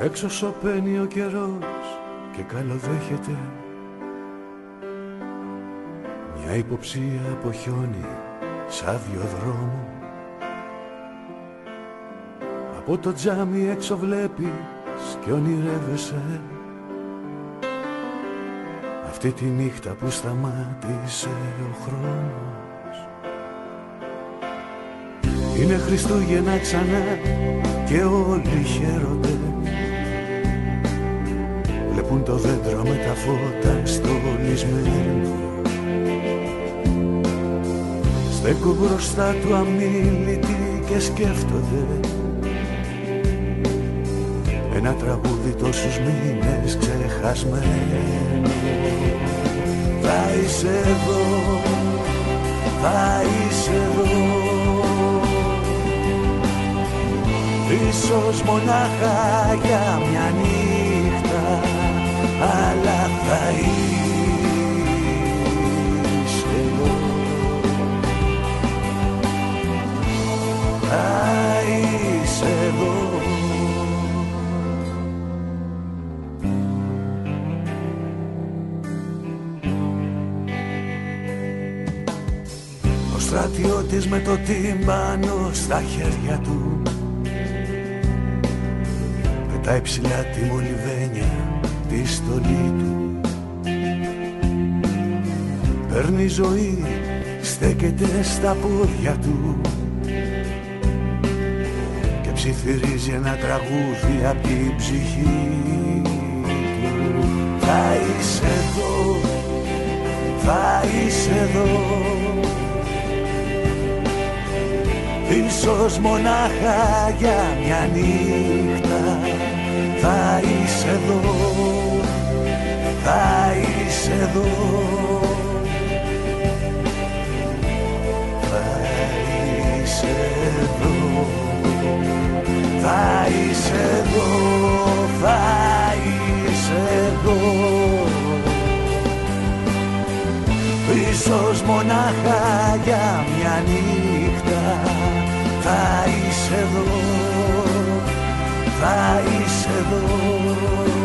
Έξω σωπαίνει ο καιρός και καλοδέχεται. Μια υποψία από χιόνι σαν δρόμου Από το τζάμι έξω βλέπεις και ονειρεύεσαι. Αυτή τη νύχτα που σταμάτησε ο χρόνος. Είναι Χριστούγεννα ξανά και όλοι χαίρονται Βλέπουν το δέντρο με τα φώτα στολισμένο Στέκουν μπροστά του αμήλυτοι και σκέφτονται. Ένα τραγούδι τόσους μήνες ξεχασμένο. Θα είσαι εδώ, θα είσαι εδώ Ίσως μονάχα για μια νύχτα αλλά θα είσαι εδώ Θα είσαι εδώ Ο στρατιώτης με το τύμπανο στα χέρια του. Πετάει ψηλά τη μολυβένια τη στολή του. Παίρνει ζωή, στέκεται στα πόδια του Και ψιθυρίζει ένα τραγούδι απ' την ψυχή του. Θα είσαι εδώ, θα είσαι εδώ. Ίσως μονάχα για μια νύχτα. θα είσαι εδώ, θα είσαι εδώ. Θα είσαι εδώ, θα είσαι εδώ, θα είσαι εδώ. Ίσως μονάχα για μια νύχτα θα είσαι εδώ, θα είσαι εδώ Θα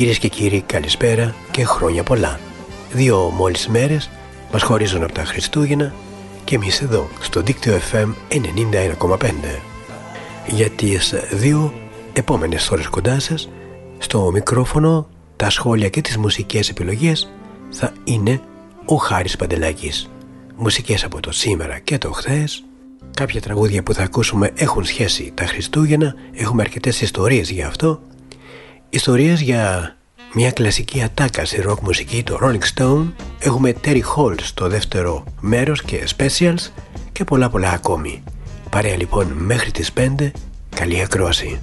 Κυρίες και κύριοι, καλησπέρα και χρόνια πολλά. Δύο μόλις μέρες μας χωρίζουν από τα Χριστούγεννα και εμείς εδώ στο δίκτυο FM 91,5. Για τις δύο επόμενες ώρες κοντά σας, στο μικρόφωνο, τα σχόλια και τις μουσικές επιλογές θα είναι ο Χάρης Παντελάκης. Μουσικές από το σήμερα και το χθες, κάποια τραγούδια που θα ακούσουμε έχουν σχέση τα Χριστούγεννα, έχουμε αρκετές ιστορίες για αυτό, ιστορίες για μια κλασική ατάκα στη rock μουσική, το Rolling Stone, έχουμε Terry Hall στο δεύτερο μέρος και specials και πολλά πολλά ακόμη. Παρέα λοιπόν μέχρι τις 5, καλή ακρόαση.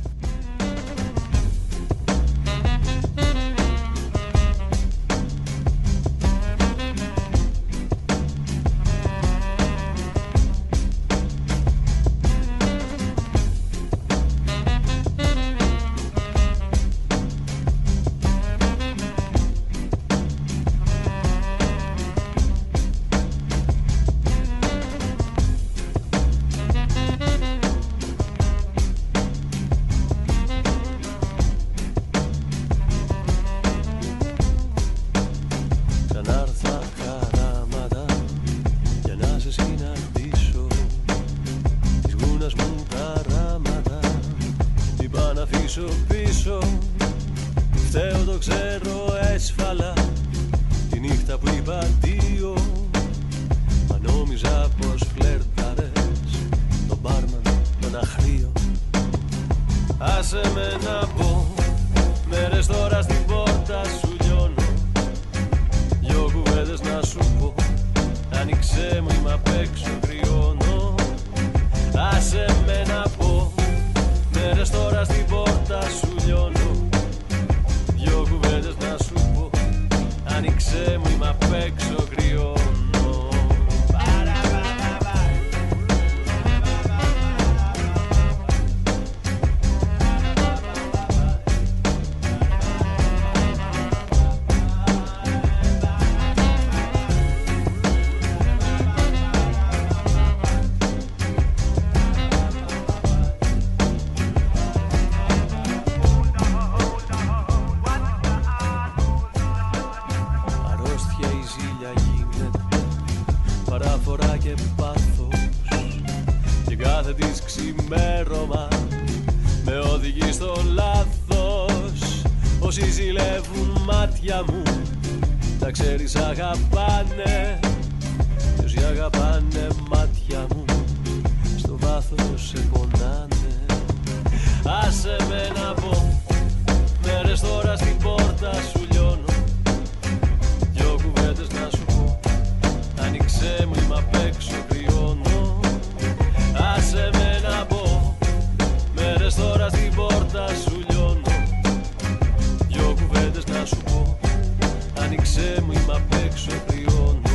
Μου είμαι απ' έξω κρυώνω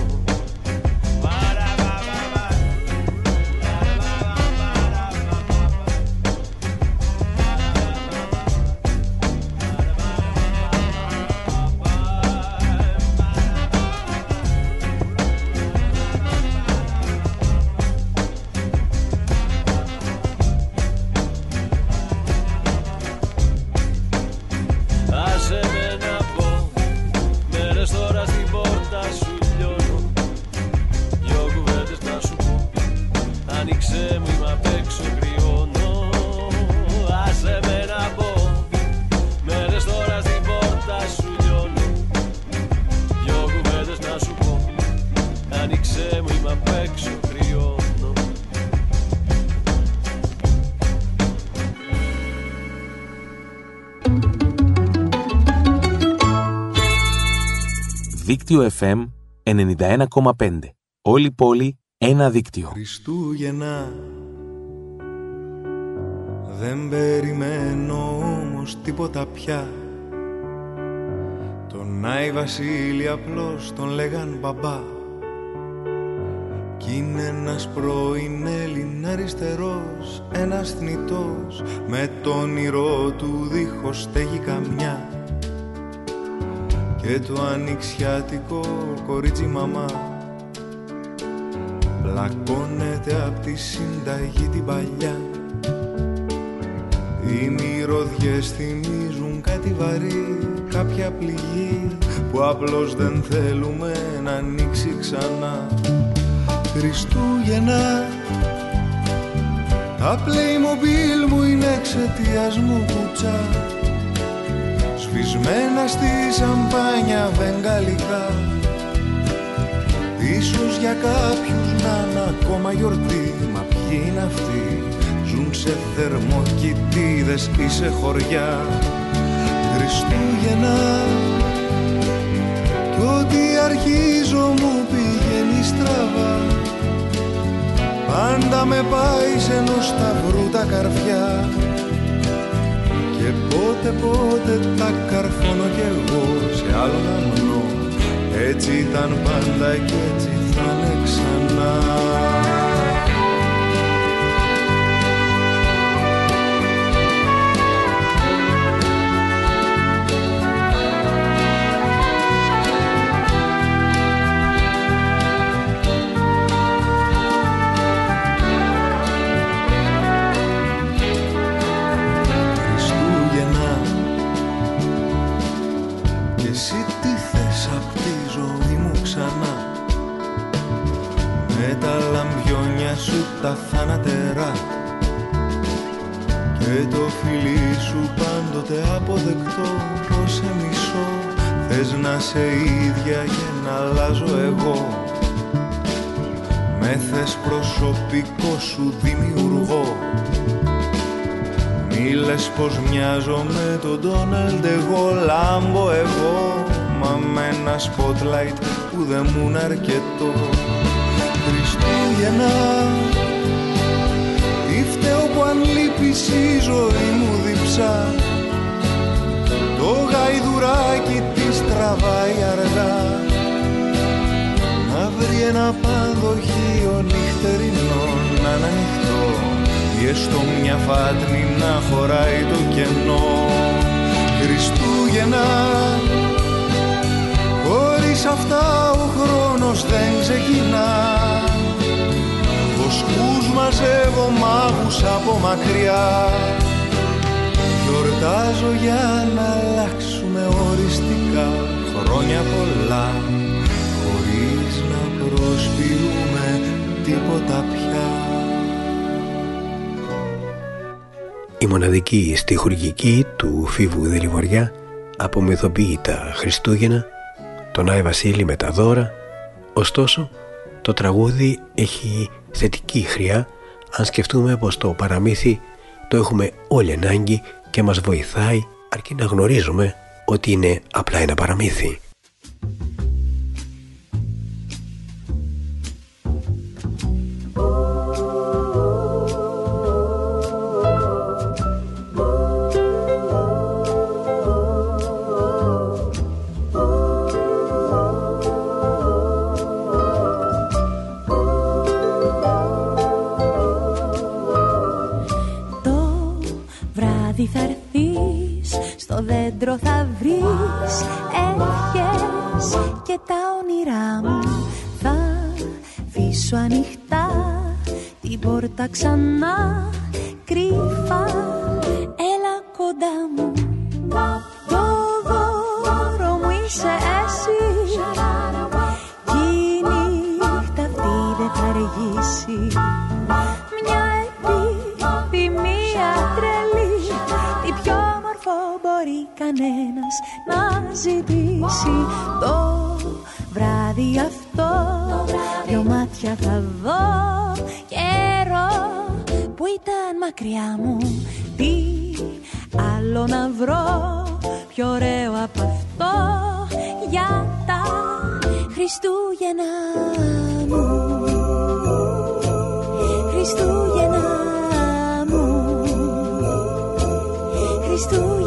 Δίκτυο FM 91,5. Όλη η πόλη, ένα δίκτυο. Χριστούγεννα. Δεν περιμένω όμως τίποτα πια. Τον Άι Βασίλη απλώς τον λέγαν μπαμπά. Κι είναι ένας πρώην Έλλην αριστερός Ένας θνητός. Με το όνειρό του δίχως στέγη καμιά Και το ανοιξιάτικο κορίτσι μαμά. Πλακώνεται απ' τη συνταγή την παλιά. Οι μυρωδιές θυμίζουν κάτι βαρύ Κάποια πληγή που απλώς δεν θέλουμε να ανοίξει ξανά. Χριστούγεννα Τα Playmobil μου είναι εξαιτίας μου κουτσά Σβησμένα στη σαμπάνια βεγγαλικά. Ίσως για κάποιους να είναι ακόμα γιορτή. Μα ποιοι είναι αυτοί; Ζουν σε θερμοκοιτίδες ή σε χωριά. Χριστούγεννα Κι ό,τι αρχίζω μου πηγαίνει στραβά. Πάντα με πάει σε ενός σταυρού τα καρφιά Και πότε πότε τα καρφώνω κι εγώ σε άλλον αμνό έτσι ήταν πάντα και έτσι θα είναι ξανά Θες να σε ίδια και να αλλάζω εγώ. Με θες προσωπικό σου δημιουργώ. Μη λες πως μοιάζω με τον Ντόναλντ εγώ. Λάμπω εγώ Μα με ένα spotlight που δεν μου είναι αρκετό. Χριστούγεννα Τι φταίω που αν λείπεις η ζωή μου διπλά γαϊδουράκι της τραβάει αργά. Να βρει ένα πανδοχείο νυχτερινό να ανοιχτό. Ή έστω μια φάτνη να χωράει το κενό. Χριστούγεννα χωρίς αυτά ο χρόνος δεν ξεκινά. Βοσκούς μαζεύω μάγους από μακριά. Γιορτάζω για να αλλάξουμε οριστικά χρόνια πολλά χωρίς να προσποιούμε τίποτα πια. Η μοναδική στιχουργική του Φίβου Δελιβοριά απομυθοποιεί τα Χριστούγεννα, τον Άι Βασίλη με τα δώρα, ωστόσο το τραγούδι έχει θετική χρειά αν σκεφτούμε πως το παραμύθι το έχουμε όλοι ανάγκη και μας βοηθάει αρκεί να γνωρίζουμε ότι είναι απλά ένα παραμύθι. Ξανά κρύφα έλα κοντά μου. Το δώρο μου είσαι εσύ. Κι η νύχτα αυτή δεν θα αργήσει μια επιθυμία τρελή τι πιο όμορφο μπορεί κανένας να ζητήσει. Το βράδυ αυτό δυο μάτια θα δω μακριά μου. Τι άλλο να βρω πιο ωραίο από αυτό Για τα Χριστούγεννα μου. Χριστούγεννα μου. Χριστούγεννα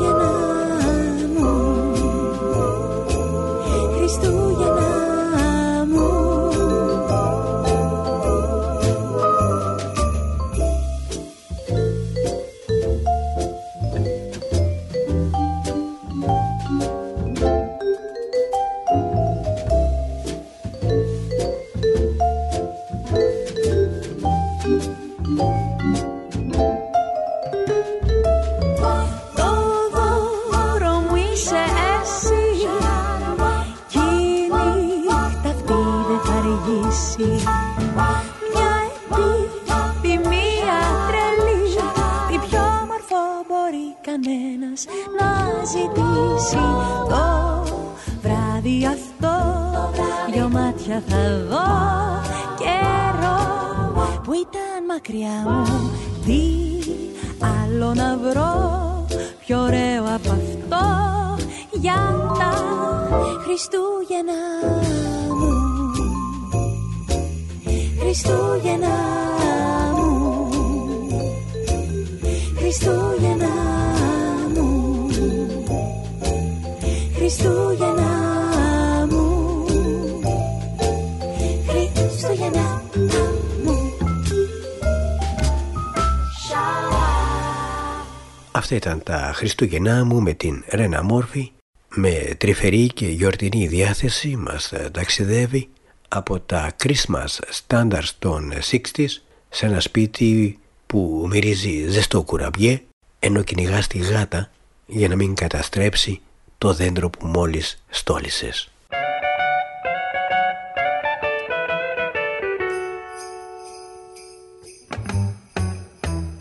Χριστούγεννά μου με την Ρένα Μόρφη με τρυφερή και γιορτινή διάθεση μας ταξιδεύει από τα Christmas standards των 60s σε ένα σπίτι που μυρίζει ζεστό κουραμπιέ ενώ κυνηγά τη γάτα για να μην καταστρέψει το δέντρο που μόλις στόλισες.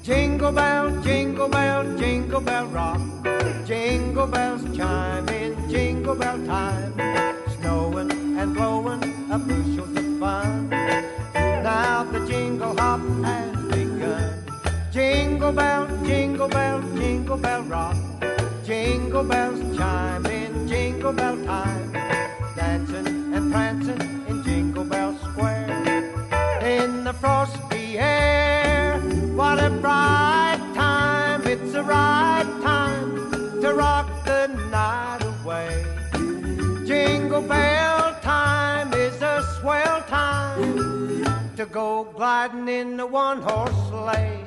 Jingle bell, jingle bell, jingle bell rock. Jingle bells chime in jingle bell time. Snowing and blowing a bushel of fun. Now the jingle hop has begun. Jingle bell, jingle bell, jingle bell rock. Jingle bells chime in jingle bell time. Dancing and prancing in Jingle Bell Square. In the frosty air, what a bright Jingle bell time is a swell time to go gliding in the one horse sleigh.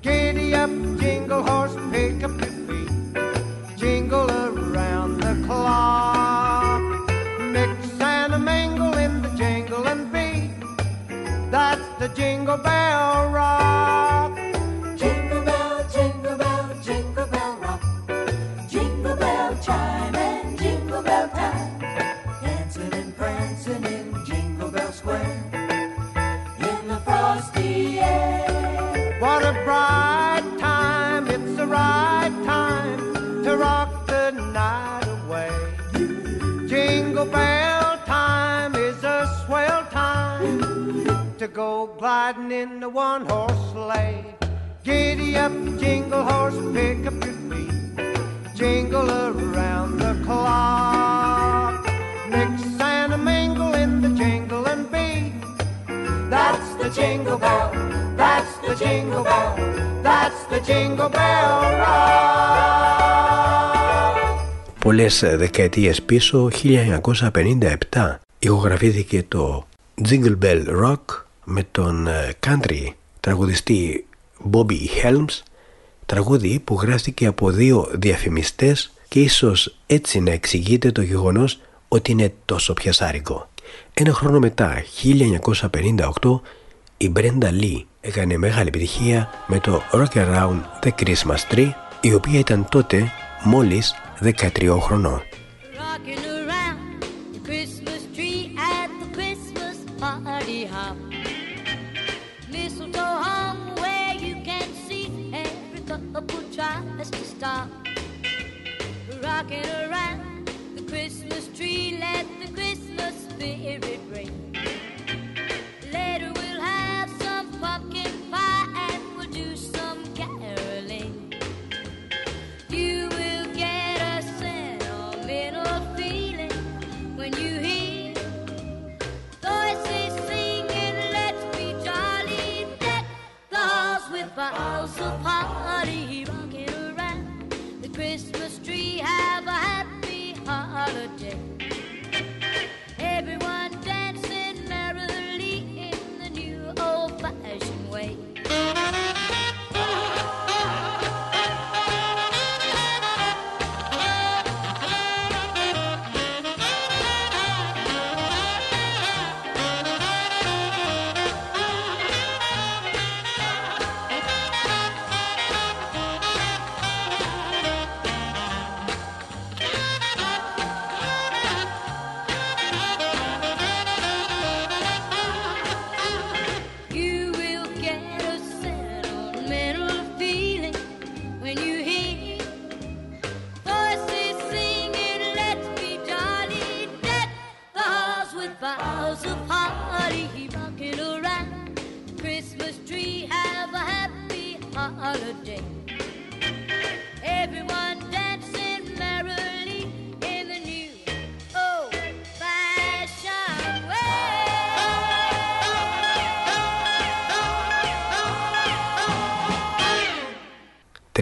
Giddy up, jingle horse, pick up your feet, jingle around the clock. Mix and a mingle in the jingle and beat. That's the jingle bell rock. To go gliding in the one horse sleigh. Giddy up, jingle horse, pick up your feet, jingle around the clock. Mix and a mingle in the jingle and beat. That's the jingle bell. That's the jingle bell. That's the jingle bell rock. Πολλές δεκαετίες πίσω, 1957, ηχογραφήθηκε το Jingle Bell Rock με τον ε, country τραγουδιστή Bobby Helms, τραγούδι που γράφτηκε από δύο διαφημιστές και ίσως έτσι να εξηγείται το γεγονός ότι είναι τόσο πιασάρικο. Ένα χρόνο μετά, 1958, η Brenda Lee έκανε μεγάλη επιτυχία με το Rock Around the Christmas Tree, η οποία ήταν τότε μόλις 13 χρονών. Rocking around the Christmas tree, let the Christmas spirit ring. Later we'll have some pumpkin pie and we'll do some caroling. You will get a sentimental feeling when you hear voices singing, Let's be jolly, deck the halls with boughs of holly,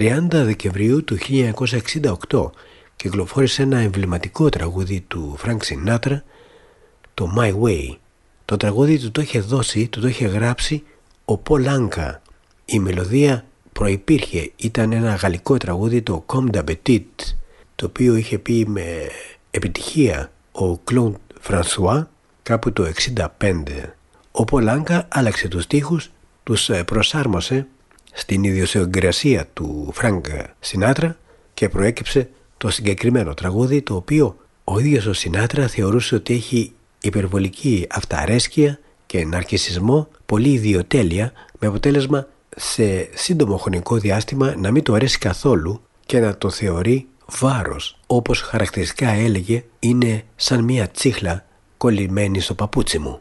30 Δεκεμβρίου του 1968 κυκλοφόρησε ένα εμβληματικό τραγούδι του Frank Sinatra, το My Way. Το τραγούδι του το είχε δώσει, του το είχε γράψει ο Πολ Anka. Η μελωδία προϋπήρχε, ήταν ένα γαλλικό τραγούδι το Comme d'habitude, το οποίο είχε πει με επιτυχία ο Κλοντ Φρανσουά κάπου το 65. Ο Πολ Anka άλλαξε τους στίχους, τους ε, προσάρμοσε στην ιδιοσυγκρασία του Φρανκ Σινάτρα και προέκυψε το συγκεκριμένο τραγούδι το οποίο ο ίδιος ο Σινάτρα θεωρούσε ότι έχει υπερβολική αυταρέσκεια και ναρκισσισμό, πολύ ιδιοτέλεια με αποτέλεσμα σε σύντομο χρονικό διάστημα να μην του αρέσει καθόλου και να το θεωρεί βάρος όπως χαρακτηριστικά έλεγε είναι σαν μια τσίχλα κολλημένη στο παπούτσι μου.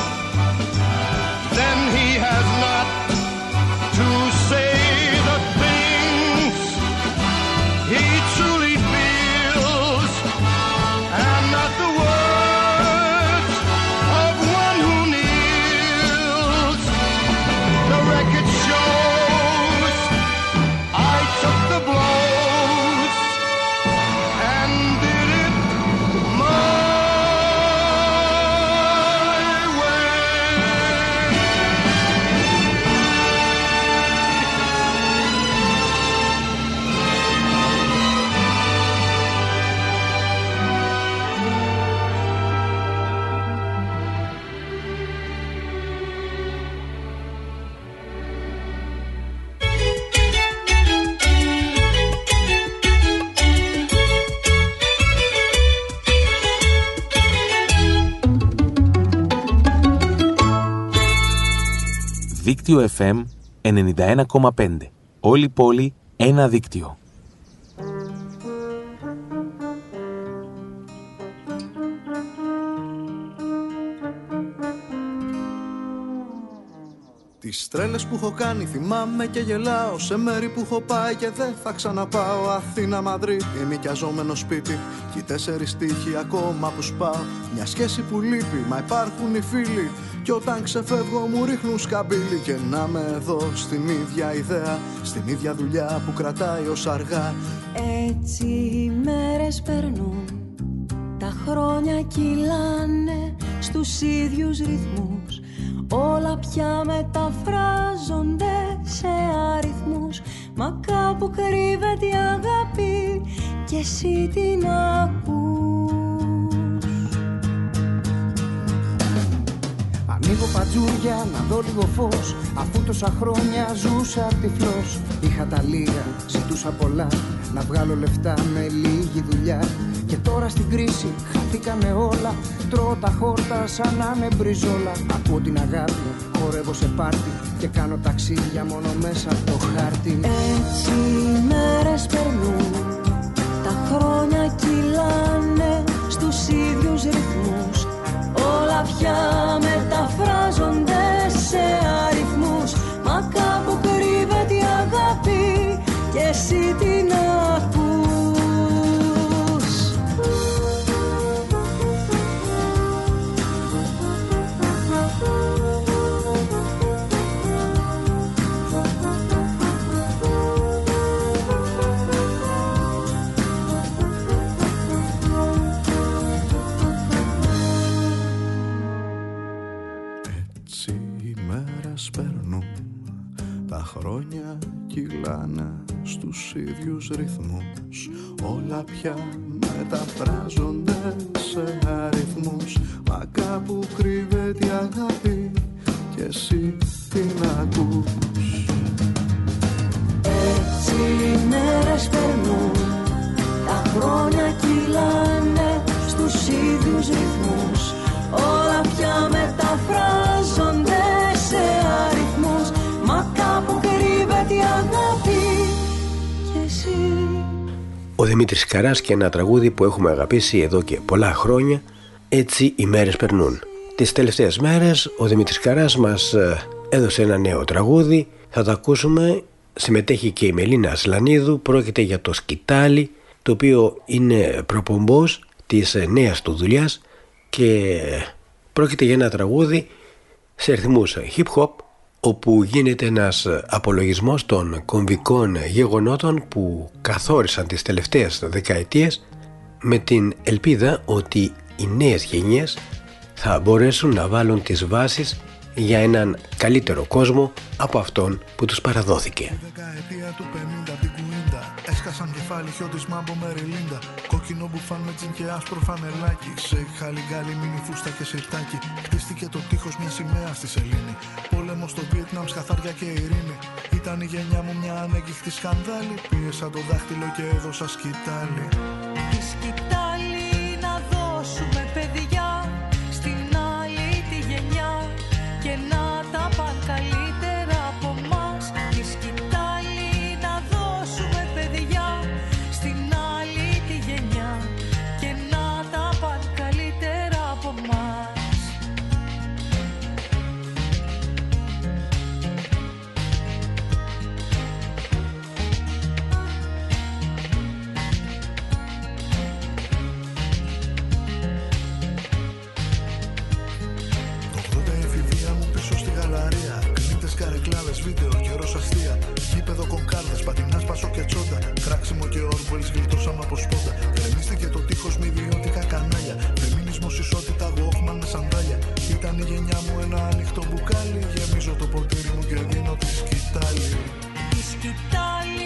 Δίκτυο FM 91,5. Όλη η πόλη, ένα δίκτυο. Τις τρέλες που έχω κάνει θυμάμαι και γελάω. Σε μέρη που έχω πάει και δεν θα ξαναπάω. Αθήνα, Μαδρίτη, ενοικιαζόμενο σπίτι. Κι οι τέσσερις τείχοι ακόμα που σπάω. Μια σχέση που λείπει, μα υπάρχουν οι φίλοι Κι όταν ξεφεύγω μου ρίχνουν σκαμπίλι Και να με εδώ στην ίδια ιδέα Στην ίδια δουλειά που κρατάει ως αργά. Έτσι οι μέρες περνούν Τα χρόνια κυλάνε στους ίδιους ρυθμούς. Όλα πια μεταφράζονται σε αριθμούς. Μα κάπου κρύβεται η αγάπη και εσύ την ακούς Ανοίγω πατζούρια να δω λίγο φως. Αφού τόσα χρόνια ζούσα τυφλός Είχα τα λίγα, ζητούσα πολλά. Να βγάλω λεφτά με λίγη δουλειά. Και τώρα στην κρίση χαθήκανε όλα. Τρώω τα χόρτα σαν να είναι μπριζόλα. Ακούω την αγάπη, χορεύω σε πάρτι. Και κάνω ταξίδια μόνο μέσα από το χάρτη. Έτσι οι μέρες περνούν. Τα χρόνια κυλάνε στους ίδιους ρυθμούς Όλα πια μεταφράζονται σε αριθμούς. Μα κάπου κρύβεται η αγάπη και εσύ την ακούς στους ίδιους ρυθμούς. Όλα πια μεταφράζονται Δημήτρης Καράς και ένα τραγούδι που έχουμε αγαπήσει εδώ και πολλά χρόνια. Έτσι οι μέρες περνούν. Τις τελευταίες μέρες ο Δημήτρης Καράς μας ε, έδωσε ένα νέο τραγούδι. Θα το ακούσουμε. Συμμετέχει και η Μελίνα Ασλανίδου. Πρόκειται για το σκητάλι Το οποίο είναι προπομπός της ε, νέας του δουλειάς Και πρόκειται για ένα τραγούδι σε ρυθμούς hip hop όπου γίνεται ένας απολογισμός των κομβικών γεγονότων που καθόρισαν τις τελευταίες δεκαετίες με την ελπίδα ότι οι νέες γενιές θα μπορέσουν να βάλουν τις βάσεις για έναν καλύτερο κόσμο από αυτόν που τους παραδόθηκε. Δεκαετία του 50 την κουίντα Έσκασαν κεφάλι χιώτης μάμπο με ρελίντα Κόκκινο μπουφάν με τζιν και άσπρο φανελάκι. Σε χαλιγκάλι μίνι φούστα και σιρτάκι. Χτίστηκε το τείχος μια σημαία στη σελήνη Πόλεμο στο Βιετνάμ σκαθάρια και ειρήνη. Ήταν η γενιά μου μια ανέγκυχτη σκανδάλη. Πίεσα το δάχτυλο και έδωσα σκητάλη. Τη σκητάλη να δώσουμε πατινά σπασό και τσόντα. Κράξιμο και όρμπολ γλιτώσαμε από σπόντα. Γκρεμίστηκε το τείχος με ιδιώτικα κανάλια. Φεμινισμός ισότητα, Walkman με σαντάλια. Ήταν η γενιά μου ένα ανοιχτό μπουκάλι. Γεμίζω το ποτήρι μου και δίνω τη σκητάλη. Τη σκητάλη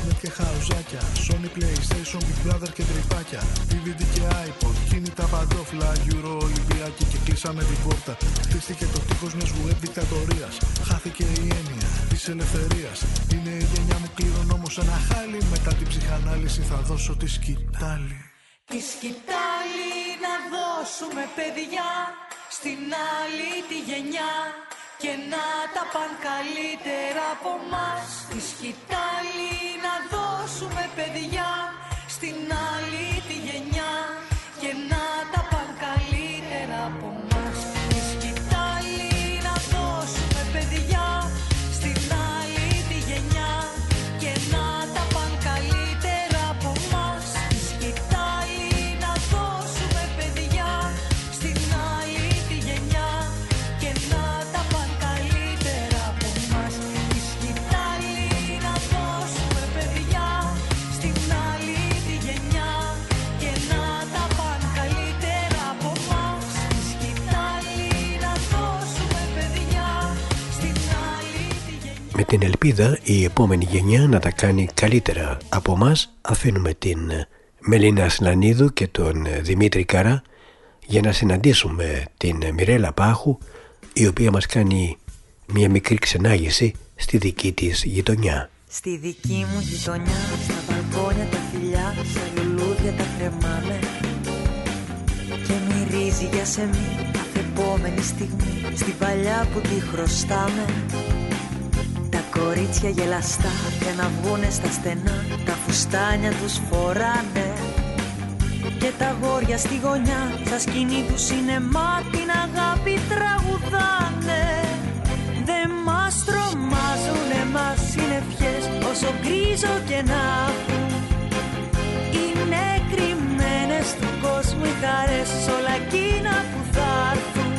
αιώνα, ίντερνετ και χαουζάκια. Sony PlayStation, Big Brother και τρυπάκια. DVD και iPod, κινητά παντόφλα, Euro Ολυμπιακή και κλείσαμε την πόρτα. Χτίστηκε το τείχος μιας web δικτατορίας. Χάθηκε η έννοια της ελευθερίας. Είναι η γενιά μου κλήρων όμως ένα χάλι. Μετά την ψυχανάλυση θα δώσω τη σκητάλη. Τη σκητάλη να δώσουμε παιδιά στην άλλη τη γενιά και να τα παν καλύτερα από μας. Τη σκητάλη να δώσουμε παιδιά στην άλλη την ελπίδα η επόμενη γενιά να τα κάνει καλύτερα από μας αφήνουμε την Μελίνα Σνανίδου και τον Δημήτρη Καρά για να συναντήσουμε την Μιρέλα Πάχου η οποία μας κάνει μια μικρή ξενάγηση στη δική της γειτονιά. Στη δική μου γειτονιά, στα μπαλκόνια τα φιλιά, στα λουλούδια τα κρεμάμε και μυρίζει για σεμί επόμενη στιγμή στην παλιά που τη χρωστάμε τα κορίτσια γελαστά και να βγούνε στα στενά τα φουστάνια τους φοράνε. Και τα γόρια στη γωνιά στα σκηνή του σινεμά την αγάπη τραγουδάνε. Δεν μας τρομάζουν εμάς συννεφιές όσο γκρίζο και να Είναι κρυμμένες του κόσμου οι χαρές όλα εκείνα που θα έρθουν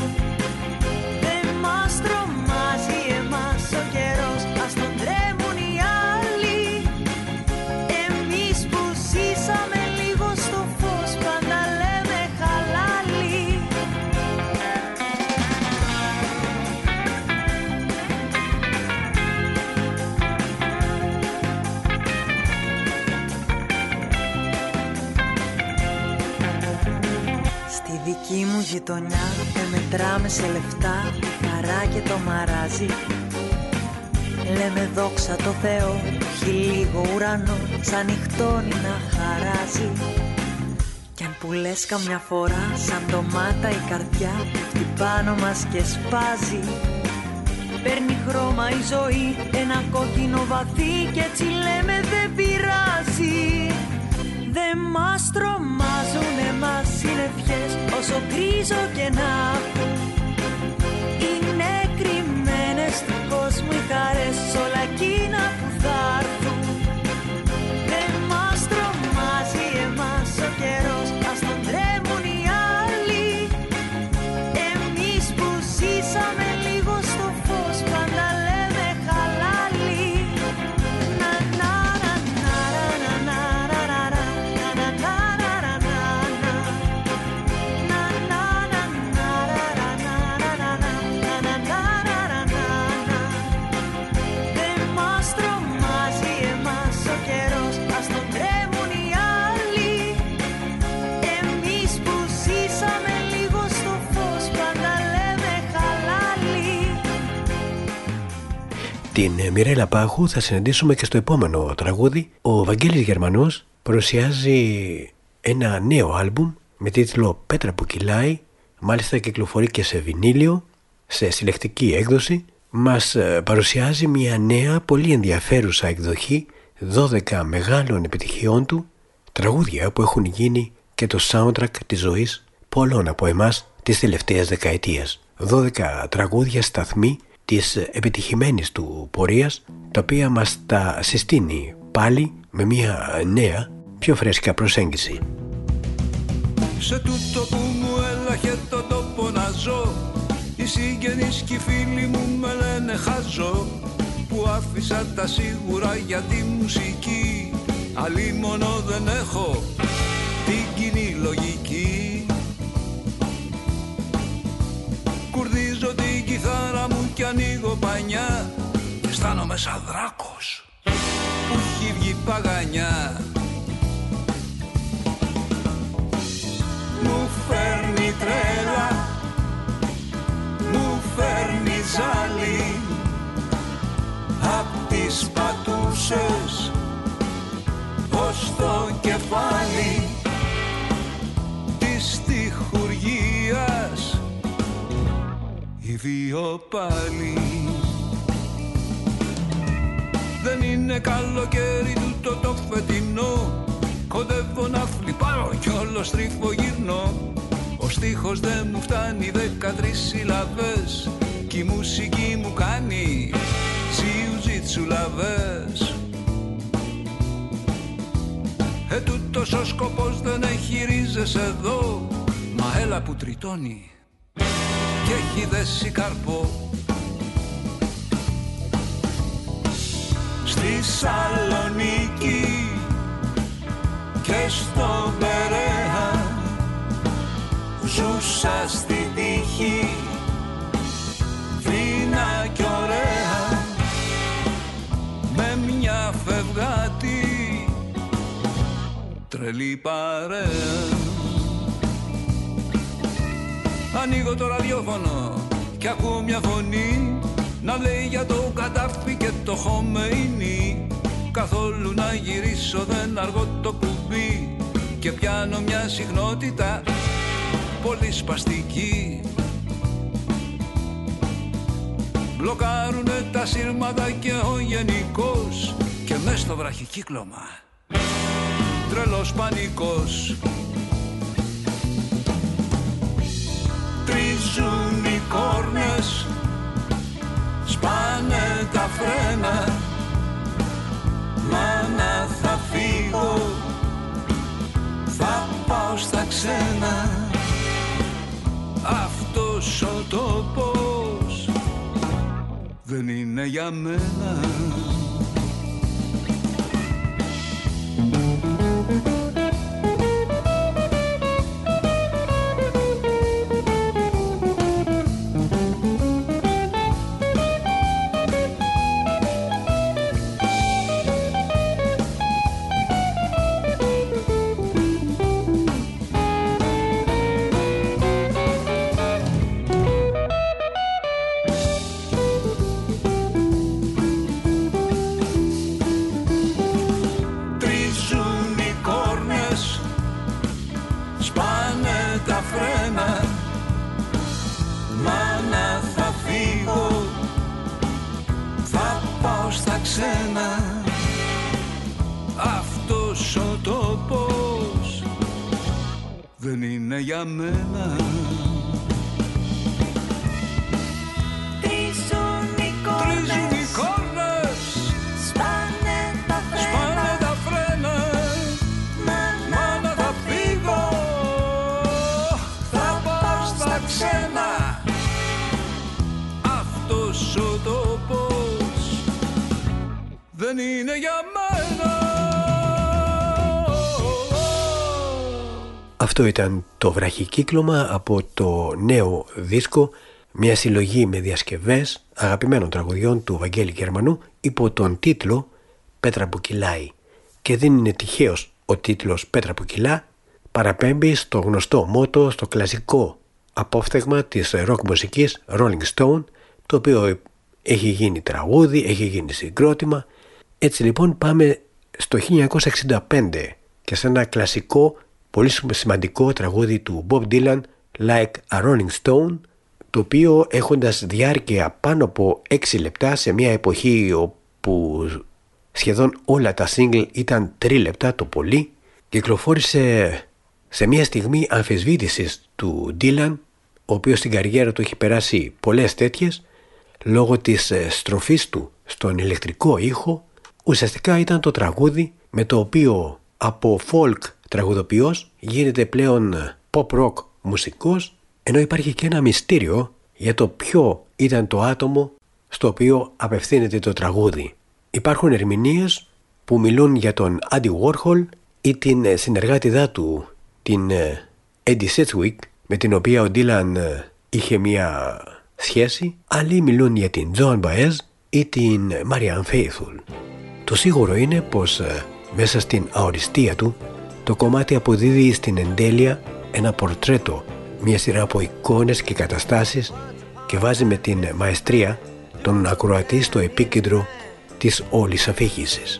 γειτονιά δεν μετράμε σε λεφτά τη χαρά και το μαράζι. Λέμε δόξα το Θεό που έχει λίγο ουρανό σαν νυχτώνει να χαράζει Κι αν που λες καμιά φορά σαν ντομάτα η καρδιά πέφτει πάνω μας και σπάζει. Παίρνει χρώμα η ζωή, ένα κόκκινο βαθύ και έτσι λέμε δεν πειράζει δεν μας τρομάζουν εμάς συννεφιές όσο γκρίζο και να έχουν Είναι κρυμμένες του κόσμου οι χαρές όλα εκείνα που θα Μιρέλα Πάχου θα συναντήσουμε και στο επόμενο τραγούδι. Ο Βαγγέλης Γερμανός παρουσιάζει ένα νέο άλμπουμ με τίτλο «Πέτρα που κυλάει». Μάλιστα κυκλοφορεί και σε βινίλιο, σε συλλεκτική έκδοση. Μας ε, παρουσιάζει μια νέα πολύ ενδιαφέρουσα εκδοχή 12 μεγάλων επιτυχιών του τραγούδια που έχουν γίνει και το soundtrack της ζωής πολλών από εμάς της τελευταίας δεκαετίας. 12 τραγούδια σταθμοί της επιτυχημένης του πορείας τα οποία μας τα συστήνει πάλι με μια νέα πιο φρέσκα προσέγγιση. Σε τούτο που μου έλαχε το τόπο να ζω Οι συγγενείς και οι φίλοι μου με λένε χαζό Που άφησα τα σίγουρα για τη μουσική Αλλή μόνο δεν έχω την κοινή λογική κιθάρα μου και ανοίγω πανιά Και αισθάνομαι σαν δράκος που έχει βγει παγανιά. Μου φέρνει τρέλα Μου φέρνει ζάλι Απ' τις πατούσες Ως το κεφάλι Της τυχουργίας. Οι δύο πάλι. Δεν είναι καλοκαίρι τούτο το φετινό. Κοντεύω να φλιπάρω κι όλο στρίφω γυρνώ. Ο στίχος δεν μου φτάνει δεκατρεις συλλαβές. Κι η μουσική μου κάνει ζιουζίτσου λαβές Ε, τούτος ο σκοπός δεν έχει ρίζες εδώ. Μα έλα που τριτώνει έχει δέσει καρπό. Στη Σαλονίκη και στο Περέα Ζούσα στη τύχη φίνα και ωραία. Με μια φευγάτη τρελή παρέα. Ανοίγω το ραδιόφωνο και ακούω μια φωνή να λέει για το κατάφι και το χωμεϊνί Καθόλου να γυρίσω δεν αργώ το κουμπί Και πιάνω μια συχνότητα πολύ σπαστική. Μπλοκάρουνε τα σύρμαδα και ο γενικός Και μες στο βραχικύκλωμα. Τρελός πανικός τα φρένα. Μάνα θα φύγω Θα πάω στα ξένα. Αυτός ο τόπος Δεν είναι για μένα Αυτό ήταν το βραχικύκλωμα από το νέο δίσκο μια συλλογή με διασκευές αγαπημένων τραγουδιών του Βαγγέλη Γερμανού υπό τον τίτλο «Πέτρα που κυλάει». Και δεν είναι τυχαίος ο τίτλος «Πέτρα που κυλά» παραπέμπει στο γνωστό μότο, στο κλασικό απόφθεγμα της ροκ μουσικής Rolling Stone το οποίο έχει γίνει τραγούδι, έχει γίνει συγκρότημα. Έτσι λοιπόν πάμε στο 1965 και σε ένα κλασικό πολύ σημαντικό τραγούδι του Bob Dylan Like a Rolling Stone το οποίο έχοντας διάρκεια πάνω από 6 λεπτά σε μια εποχή όπου σχεδόν όλα τα single ήταν 3 λεπτά το πολύ κυκλοφόρησε σε μια στιγμή αμφισβήτησης του Dylan ο οποίος στην καριέρα του έχει περάσει πολλές τέτοιες λόγω της ε, στροφής του στον ηλεκτρικό ήχο. Ουσιαστικά ήταν το τραγούδι με το οποίο από folk τραγουδοποιός γίνεται πλέον pop rock μουσικός ενώ υπάρχει και ένα μυστήριο για το ποιο ήταν το άτομο στο οποίο απευθύνεται το τραγούδι. Υπάρχουν ερμηνείες που μιλούν για τον Andy Warhol ή την ε, συνεργάτιδά του την ε, Eddie Sedgwick με την οποία ο Dylan ε, είχε μια σχέση άλλοι μιλούν για την Joan Baez ή την Marianne Faithfull. Το σίγουρο είναι πως μέσα στην αοριστία του το κομμάτι αποδίδει στην εντέλεια ένα πορτρέτο, μια σειρά από εικόνες και καταστάσεις και βάζει με την μαεστρία τον ακροατή στο επίκεντρο της όλης αφήγησης.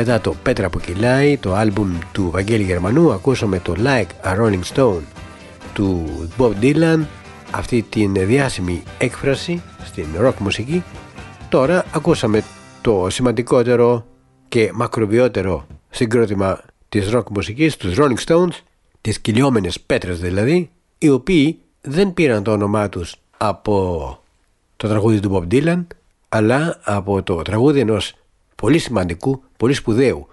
Μετά το Πέτρα που κυλάει, το άλμπουμ του Βαγγέλη Γερμανού, ακούσαμε το Like a Rolling Stone του Bob Dylan, αυτή την διάσημη έκφραση στην rock μουσική. Τώρα ακούσαμε το σημαντικότερο και μακροβιότερο συγκρότημα της rock μουσικής, τους Rolling Stones, τις κυλιόμενες πέτρες δηλαδή, οι οποίοι δεν πήραν το όνομά τους από το τραγούδι του Bob Dylan, αλλά από το τραγούδι ενός πολύ σημαντικού, πολύ σπουδαίου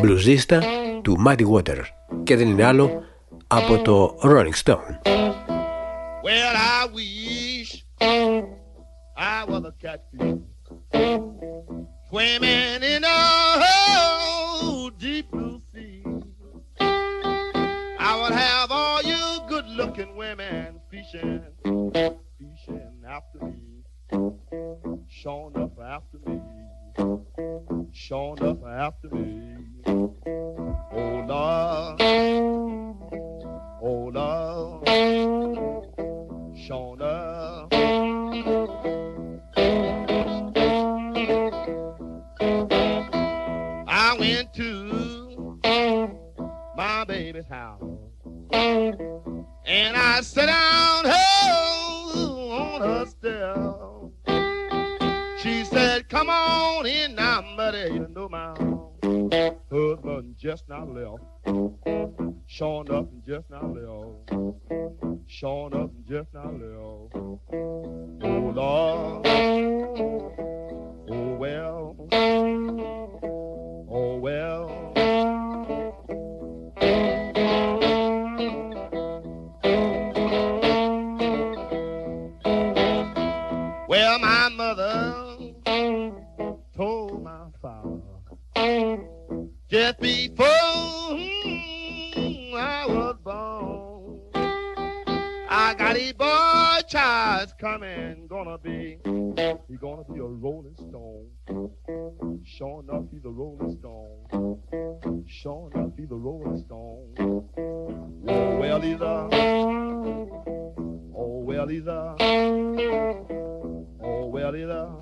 μπλουζίστα του Muddy Waters και δεν είναι άλλο από το Rolling Stone. Well, I wish I was a catfish swimming in a whole deep blue sea. I would have all you good-looking women fishing, fishing after me, showing up after me, showing up after me. Oh Lord, oh Lord, showing up. I went to my baby's house and I sat little. Well, oh, well, he's uh, a.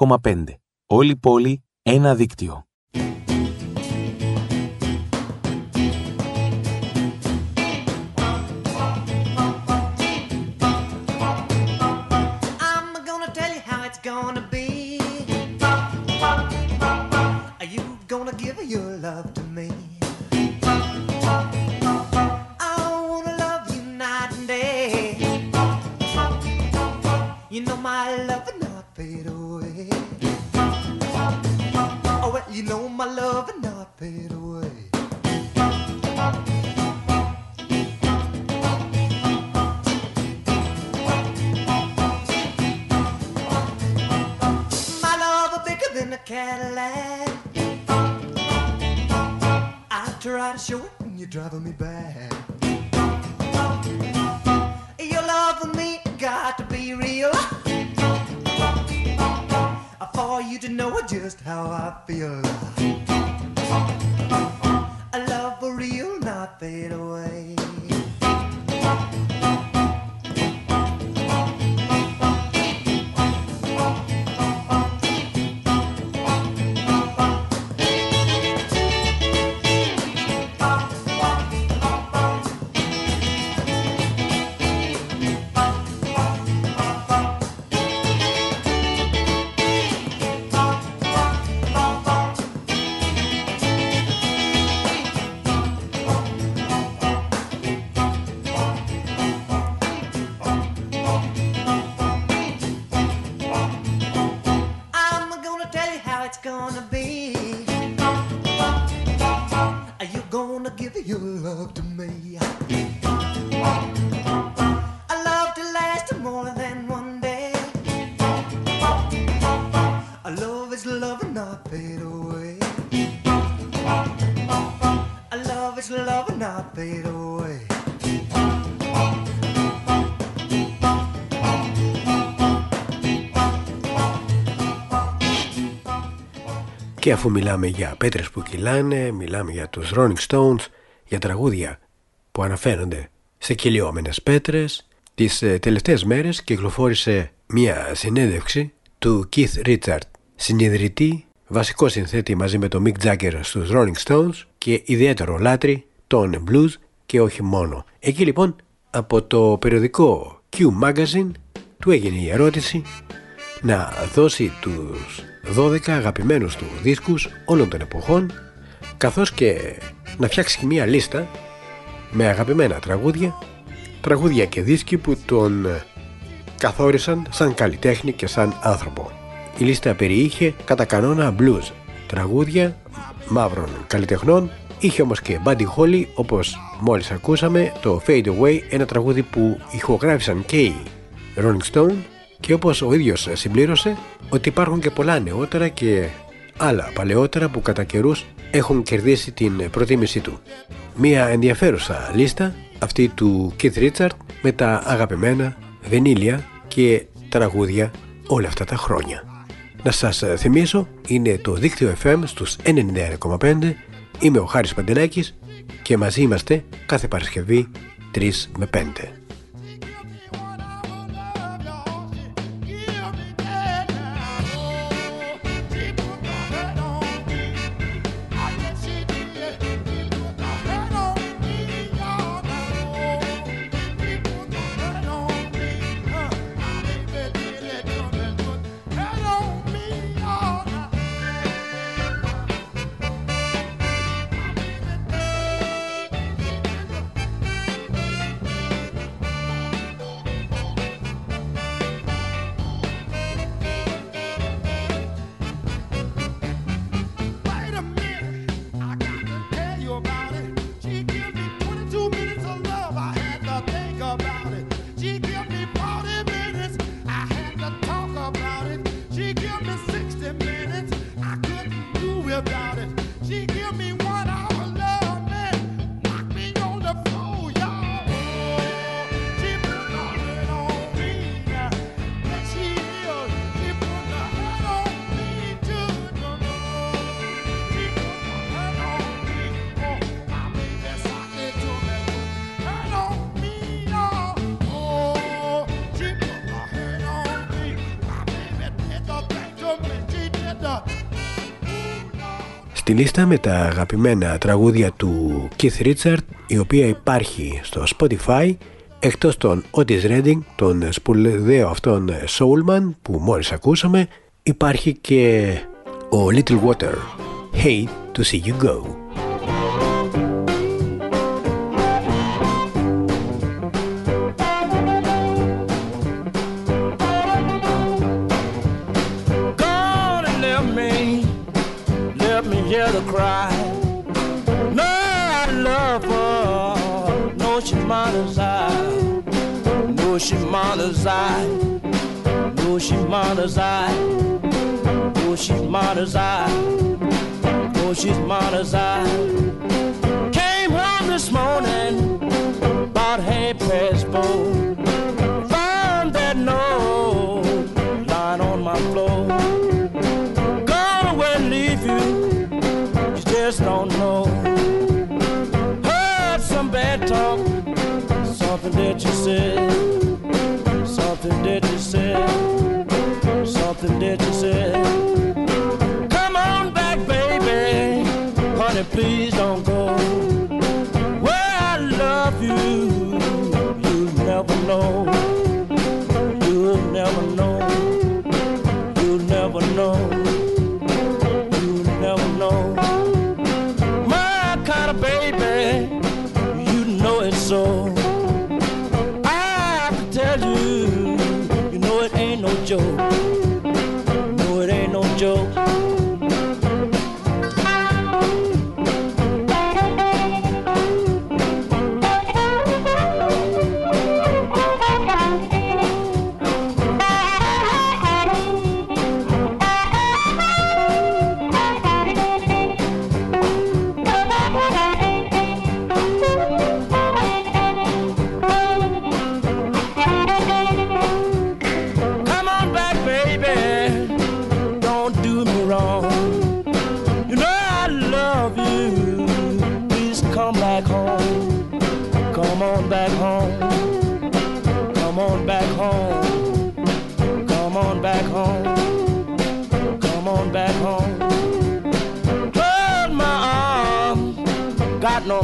91,5. Όλη η πόλη, ένα δίκτυο. Cadillac. I try to show it when you're driving me back. Your love for me got to be real. For you to know just how I feel. A love for real, not fade away. Και αφού μιλάμε για πέτρες που κυλάνε, μιλάμε για τους Rolling Stones, για τραγούδια που αναφέρονται σε κυλιόμενες πέτρες, τις ε, τελευταίες μέρες κυκλοφόρησε μια συνέντευξη του Keith Richard, συνειδητή, βασικό συνθέτη μαζί με τον Mick Jagger στους Rolling Stones και ιδιαίτερο λάτρη των blues και όχι μόνο. Εκεί λοιπόν από το περιοδικό Q Magazine του έγινε η ερώτηση να δώσει τους 12 αγαπημένους του δίσκους όλων των εποχών καθώς και να φτιάξει μια λίστα με αγαπημένα τραγούδια τραγούδια και δίσκοι που τον καθόρισαν σαν καλλιτέχνη και σαν άνθρωπο. Η λίστα περιείχε κατά κανόνα blues, τραγούδια μαύρων καλλιτεχνών, είχε όμως και Buddy Holly όπως μόλις ακούσαμε το Fade Away, ένα τραγούδι που ηχογράφησαν και οι Rolling Stone και όπως ο ίδιος συμπλήρωσε ότι υπάρχουν και πολλά νεότερα και άλλα παλαιότερα που κατά καιρούς έχουν κερδίσει την προτίμησή του. Μία ενδιαφέρουσα λίστα αυτή του Keith Richard με τα αγαπημένα βενίλια και τραγούδια όλα αυτά τα χρόνια. Να σας θυμίσω, είναι το δίκτυο FM στους 91,5 Είμαι ο Χάρης Παντελάκης και μαζί είμαστε κάθε Παρασκευή 3 με 5. Στη λίστα με τα αγαπημένα τραγούδια του Keith Richard η οποία υπάρχει στο Spotify εκτός των Otis Redding, τον σπουδαίο αυτόν Soulman που μόλις ακούσαμε υπάρχει και ο Little Water Hate to see you go mother's eye. Oh, she's mother's eye. Oh, she's mother's eye. Oh, she's mother's eye. Came home this morning about half past four. Found that note lying on my floor. Gone away, leave you. You just don't know. Heard some bad talk, something that you said something that you said, something that you said.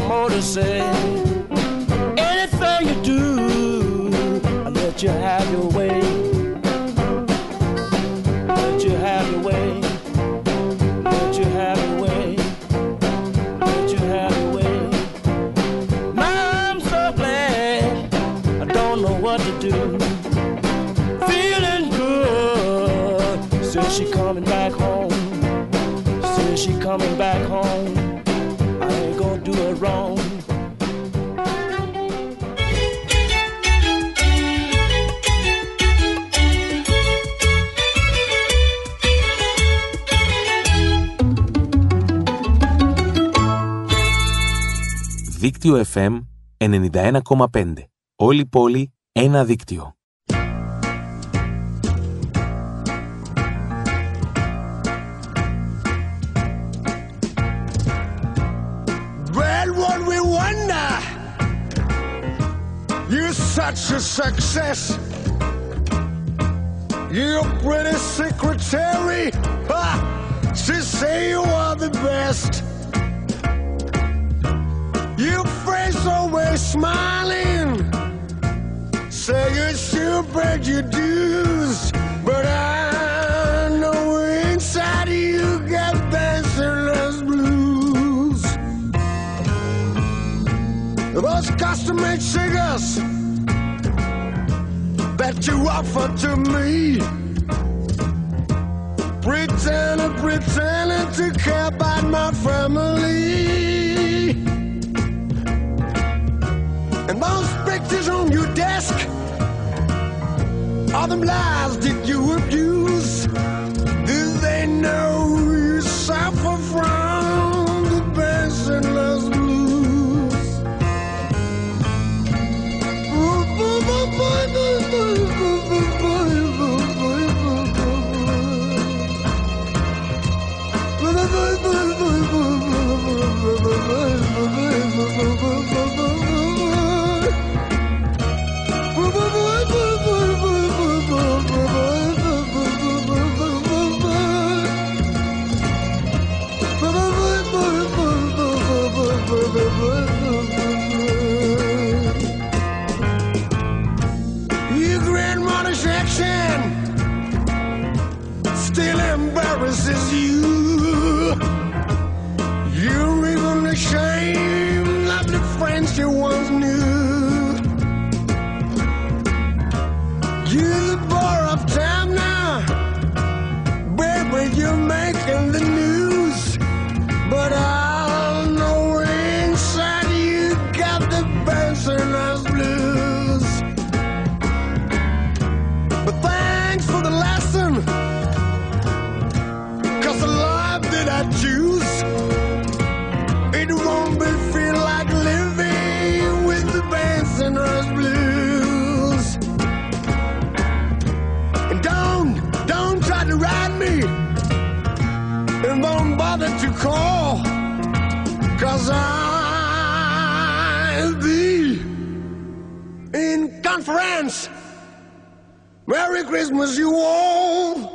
More to say. Anything you do, I let you have your way. Let you have your way. Let you have your way. Let you have your way. I don't know what to do. Feeling good since coming back home. Since coming back home, Δίκτυο FM 91,5. Όλη η πόλη, ένα δίκτυο. Well, what we wonder, you're such a success. Your pretty secretary, ha, she say you are the best. Your face always smiling, say you sure paid your dues, but I know inside you got dancerless blues. Those custom-made cigars that you offer to me, pretending, pretending to care about my family. Pictures on your desk are them lies that you abuse. Do they know You're the bar of time now, baby. You're Christmas, you all.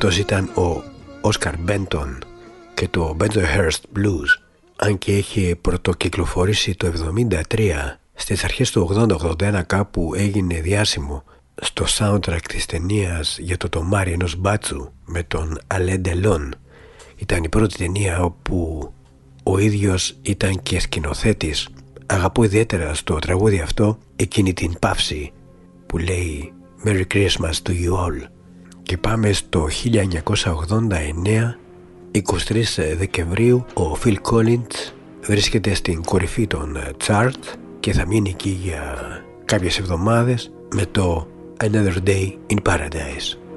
Αυτός ήταν ο Όσκαρ Μπέντον και το Bensonhurst Blues. Αν και έχει πρωτοκυκλοφορήσει το 73 στις αρχές του 80-81 κάπου έγινε διάσημο στο soundtrack της ταινίας για το τομάρι ενός μπάτσου με τον Alain Delon. Ήταν η πρώτη ταινία όπου ο ίδιος ήταν και σκηνοθέτης. Αγαπώ ιδιαίτερα στο τραγούδι αυτό εκείνη την παύση που λέει Merry Christmas to you all και πάμε στο 1989, 23 Δεκεμβρίου, ο Phil Collins βρίσκεται στην κορυφή των ε, chart και θα μείνει εκεί για κάποιες εβδομάδες με το Another Day in Paradise.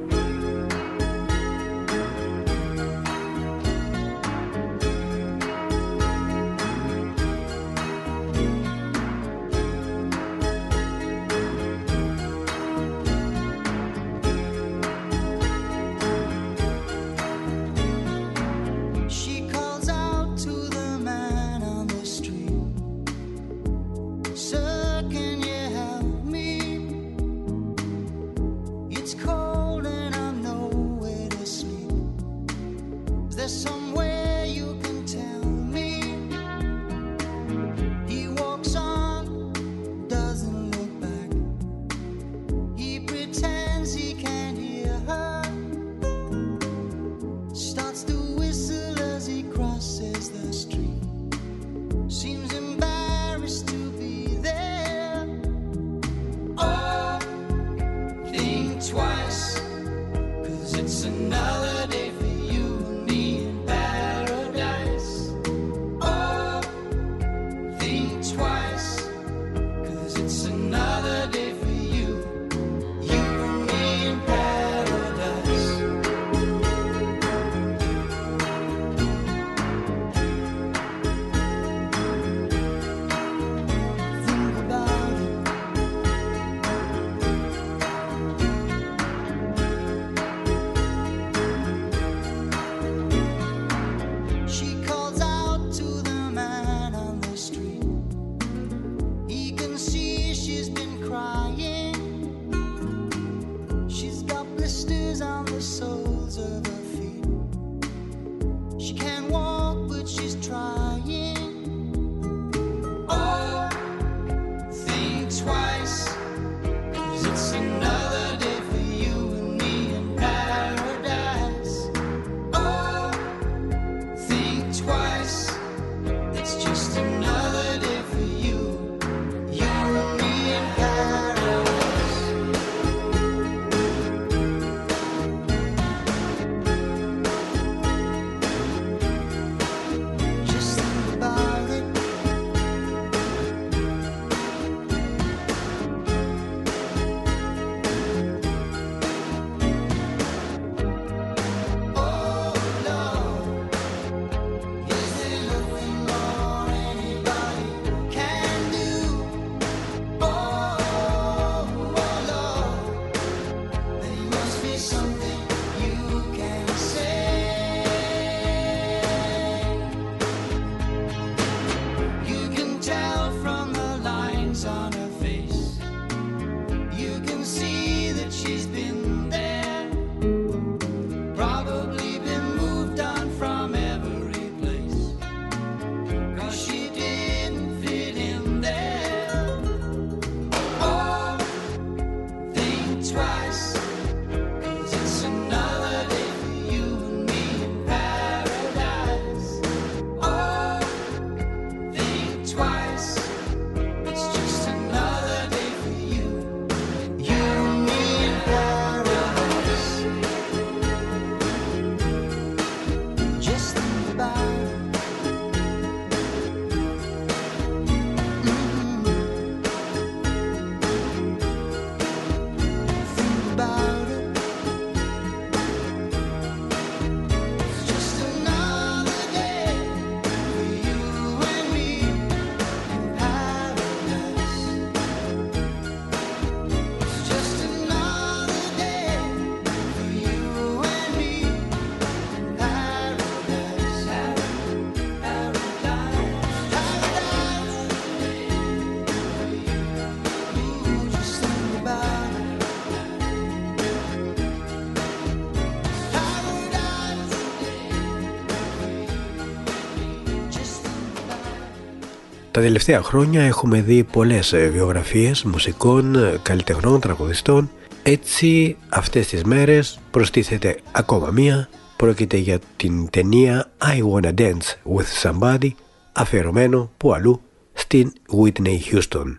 Τα τελευταία χρόνια έχουμε δει πολλές ε, βιογραφίες μουσικών, ε, καλλιτεχνών, τραγουδιστών. Έτσι αυτές τις μέρες προστίθεται ακόμα μία. Πρόκειται για την ταινία I Wanna Dance With Somebody αφιερωμένο που αλλού στην Whitney Houston.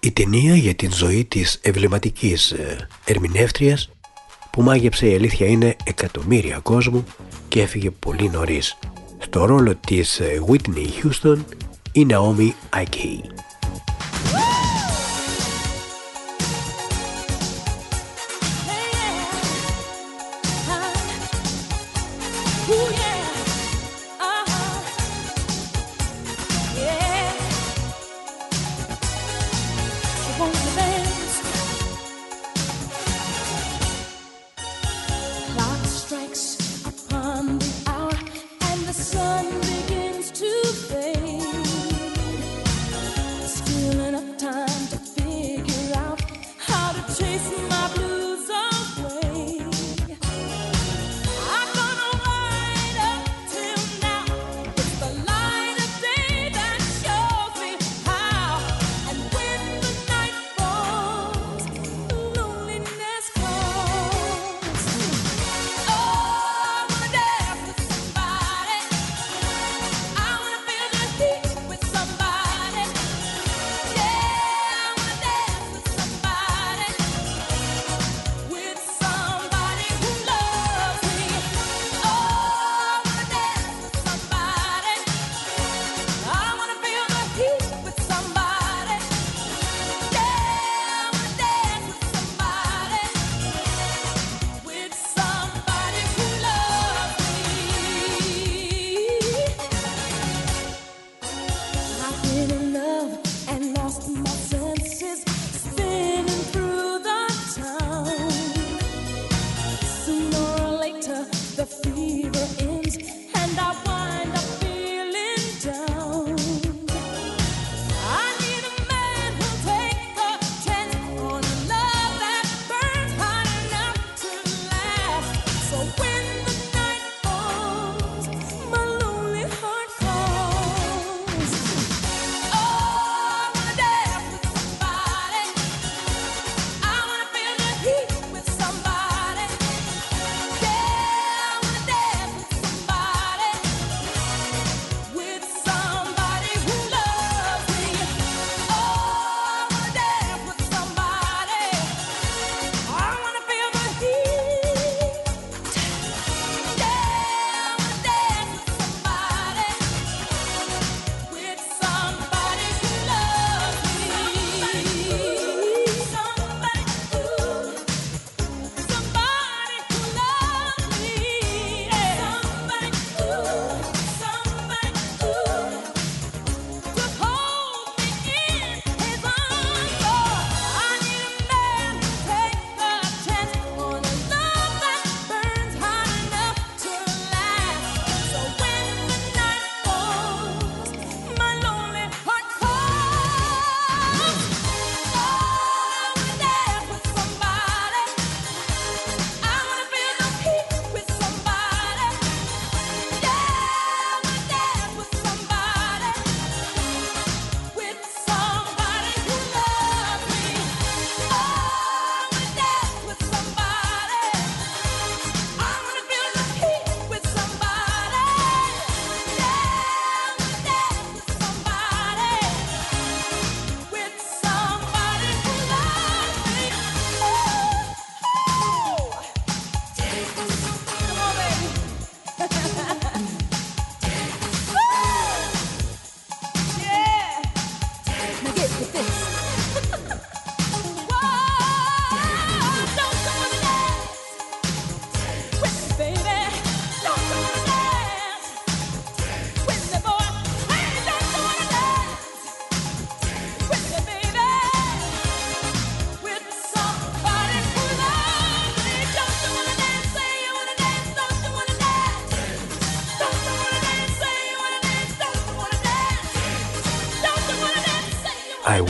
Η ταινία για την ζωή της ευληματική ε, ερμηνεύτριας που μάγεψε η αλήθεια είναι εκατομμύρια κόσμου και έφυγε πολύ νωρίς. Στο ρόλο της Whitney Houston Inaomi Aiki.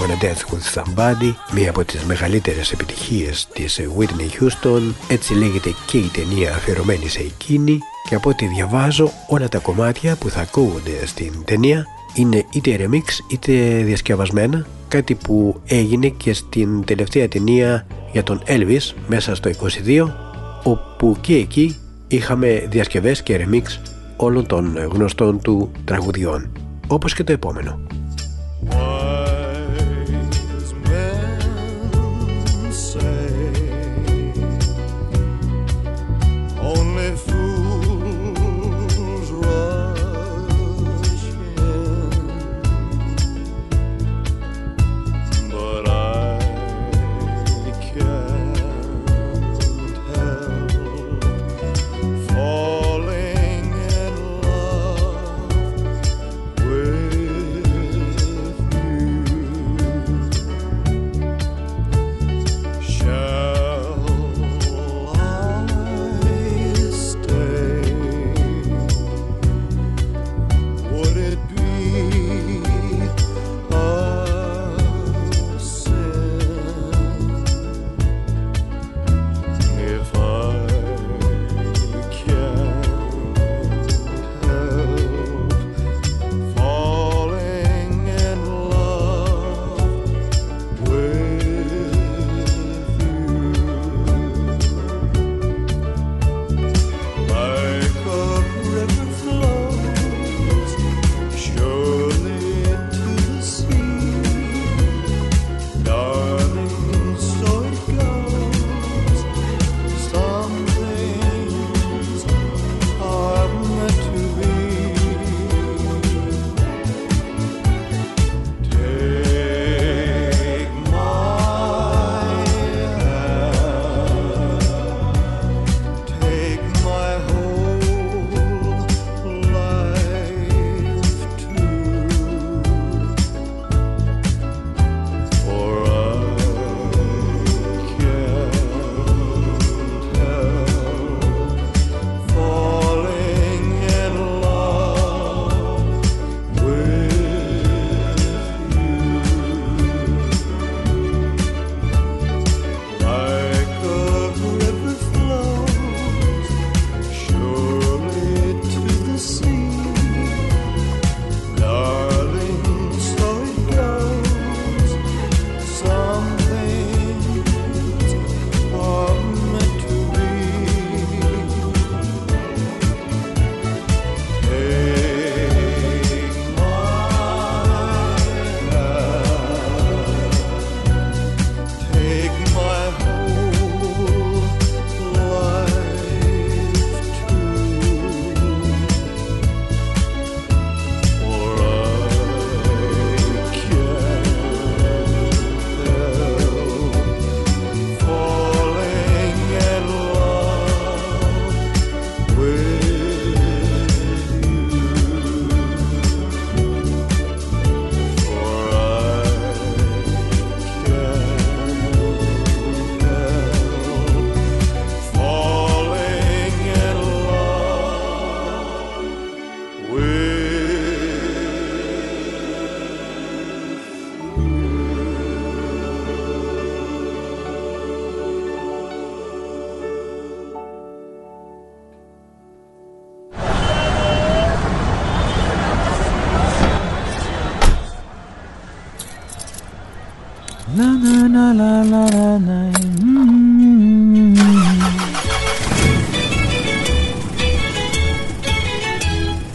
Wanna Dance With Somebody, μία από τις μεγαλύτερες επιτυχίες της Whitney Houston, έτσι λέγεται και η ταινία αφιερωμένη σε εκείνη και από ό,τι διαβάζω όλα τα κομμάτια που θα ακούγονται στην ταινία είναι είτε remix είτε διασκευασμένα, κάτι που έγινε και στην τελευταία ταινία για τον Elvis μέσα στο 22, όπου και εκεί είχαμε διασκευές και remix όλων των γνωστών του τραγουδιών, όπως και το επόμενο.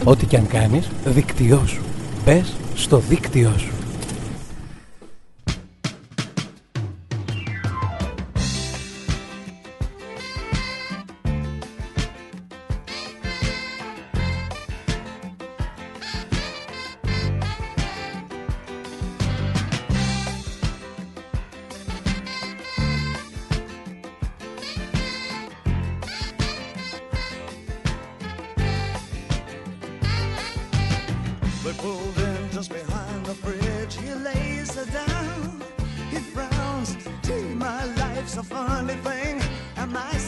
Ό,τι και αν κάνεις, δίκτυό σου. Μπες στο δίκτυό σου. It's a funny thing, am I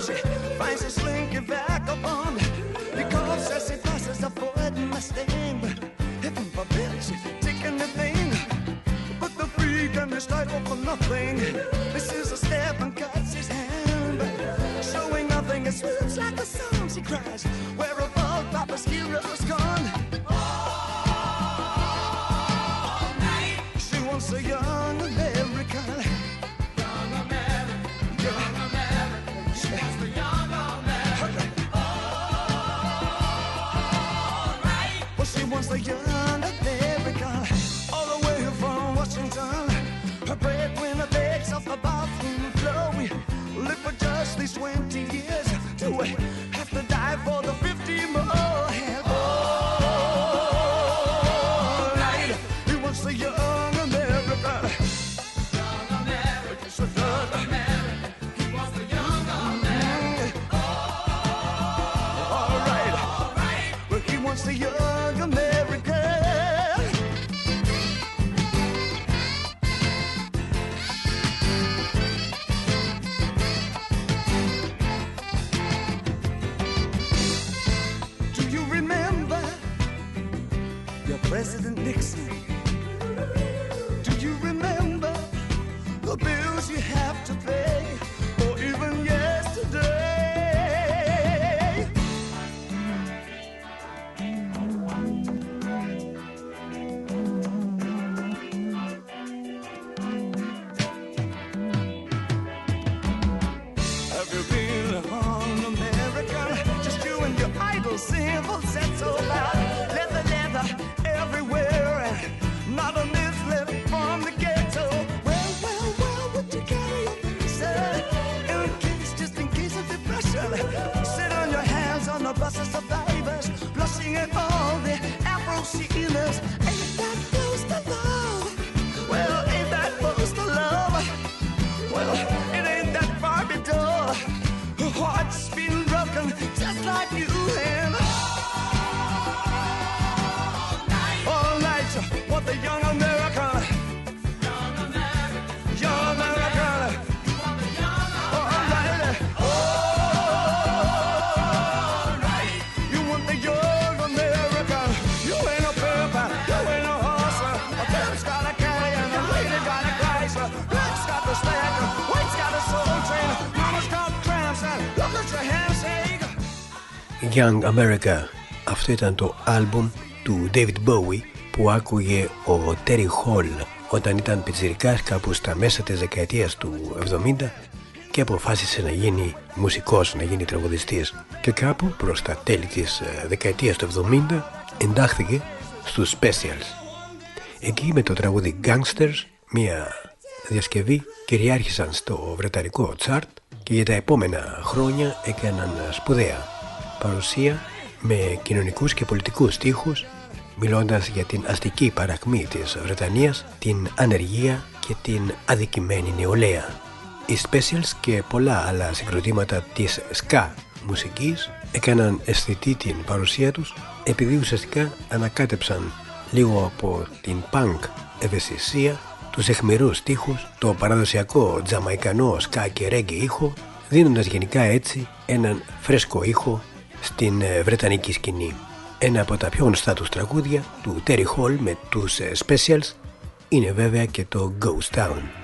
She finds a slinky vagabond. Coughs as he passes a Ford Mustang. But heaven forbid she anything. But the pain. Put the freak and his title for nothing. This is a step and cuts his hand. Showing nothing, it swoops like a song. She cries, Where all Papa's heroes gone? least 20 years to wait. Young America. Αυτό ήταν το άλμπουμ του David Bowie που άκουγε ο Terry Hall όταν ήταν πιτσιρικάς κάπου στα μέσα της δεκαετίας του 70 και αποφάσισε να γίνει μουσικός, να γίνει τραγουδιστής και κάπου προς τα τέλη της ε, δεκαετίας του 70 εντάχθηκε στους Specials. Εκεί με το τραγούδι Gangsters, μια διασκευή, κυριάρχησαν στο βρετανικό τσάρτ και για τα επόμενα χρόνια έκαναν σπουδαία παρουσία με κοινωνικούς και πολιτικούς στίχους μιλώντας για την αστική παρακμή της Βρετανίας, την ανεργία και την αδικημένη νεολαία. Οι Specials και πολλά άλλα συγκροτήματα της ska μουσικής έκαναν αισθητή την παρουσία τους επειδή ουσιαστικά ανακάτεψαν λίγο από την punk ευαισθησία, τους αιχμηρούς στίχους, το παραδοσιακό τζαμαϊκανό σκά και ρέγγι ήχο, δίνοντας γενικά έτσι έναν φρέσκο ήχο στην ε, βρετανική σκηνή. Ένα από τα πιο γνωστά τους τραγούδια του Terry Hall με τους ε, Specials είναι βέβαια και το Ghost Town.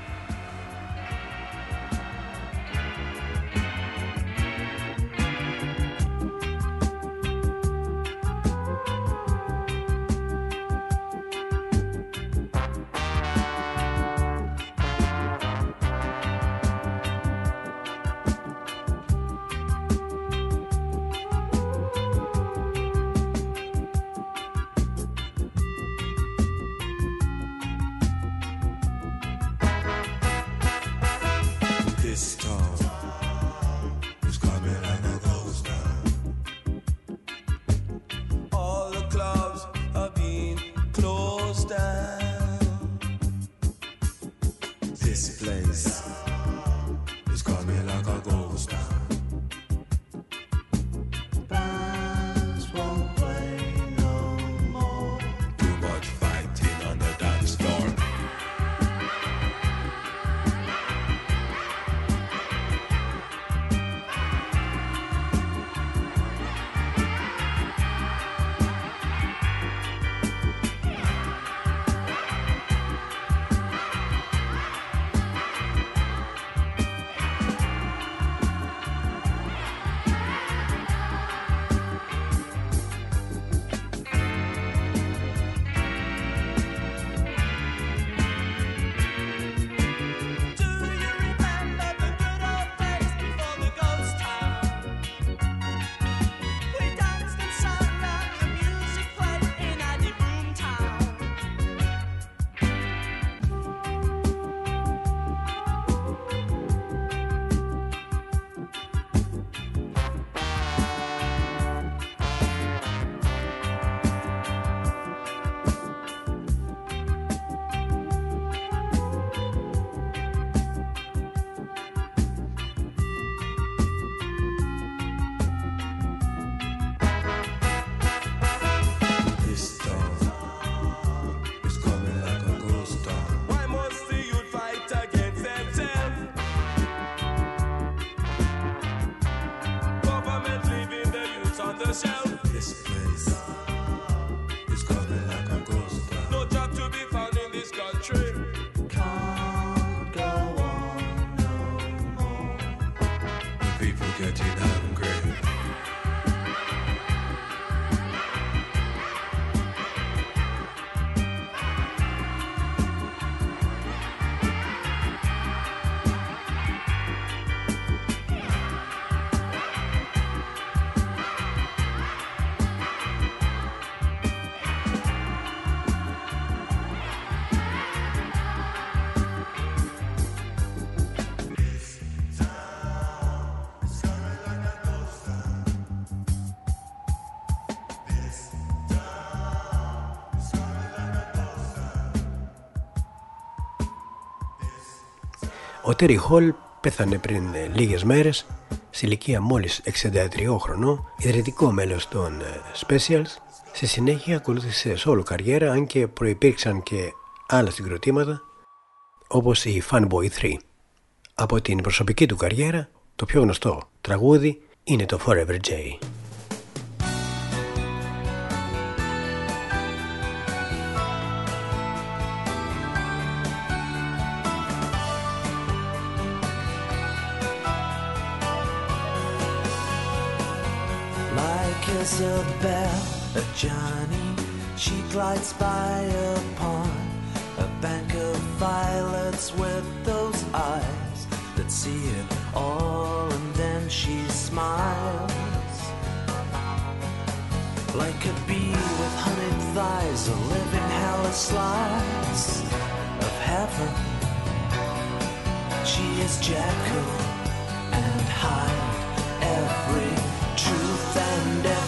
Τέρι Χολ πέθανε πριν ε, λίγες μέρες σε ηλικία μόλις 63 χρονών, ιδρυτικό μέλος των ε, Specials. Στη συνέχεια ακολούθησε solo καριέρα αν και προϋπήρξαν και άλλα συγκροτήματα όπως η Funboy 3. Από την προσωπική του καριέρα το πιο γνωστό τραγούδι είναι το Forever J. Like Isabel, a Johnny, she glides by upon a bank of violets with those eyes that see it all, and then she smiles. Like a bee with honeyed thighs, a living hell of slice of heaven. She is Jekyll and Hyde, every truth and every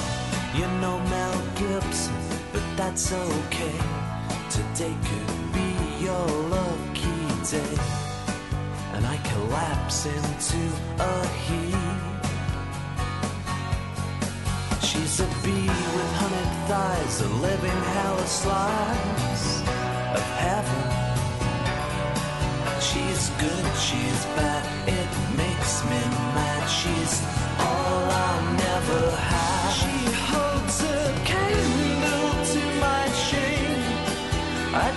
you know Mel Gibson, but that's okay. Today could be your lucky day. And I collapse into a heap. She's a bee with hunted thighs, a living hell of slice of heaven. She's good, she's bad, it makes me mad. She's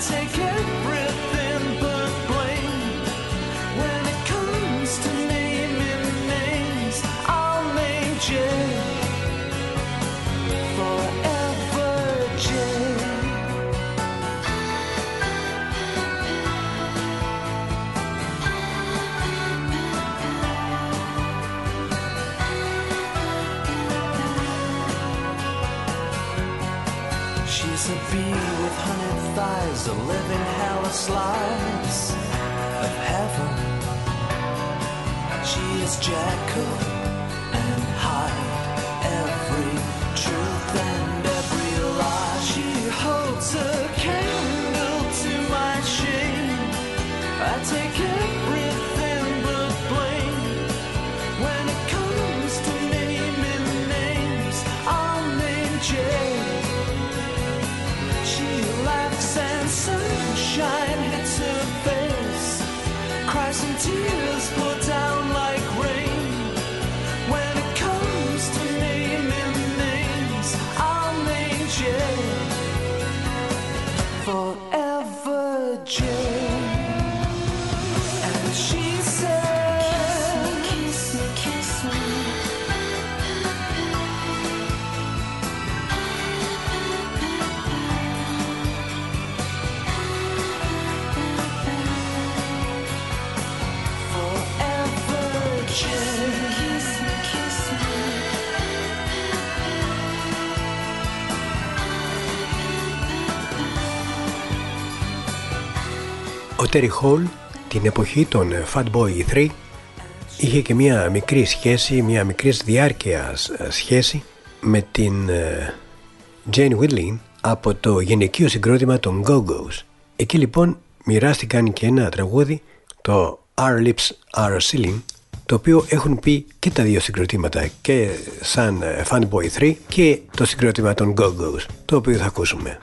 take care. So living hell a slice of heaven. She is Jack Cook. Terry Hall την εποχή των Fatboy 3 είχε και μια μικρή σχέση, μια μικρή διάρκεια σχέση με την ε, Jane Whitling από το γυναικείο συγκρότημα των Go-Go's. Εκεί λοιπόν μοιράστηκαν και ένα τραγούδι, το Our Lips Are Sealing, το οποίο έχουν πει και τα δύο συγκροτήματα και σαν ε, Fatboy 3 και το συγκρότημα των Go-Go's, το οποίο θα ακούσουμε.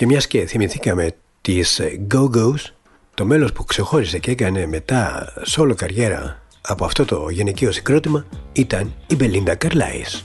Και μιας και θυμηθήκαμε τις Go-Go's, το μέλος που ξεχώρισε και έκανε μετά σόλο καριέρα από αυτό το γυναικείο συγκρότημα ήταν η Μπελίντα Καρλάιλ.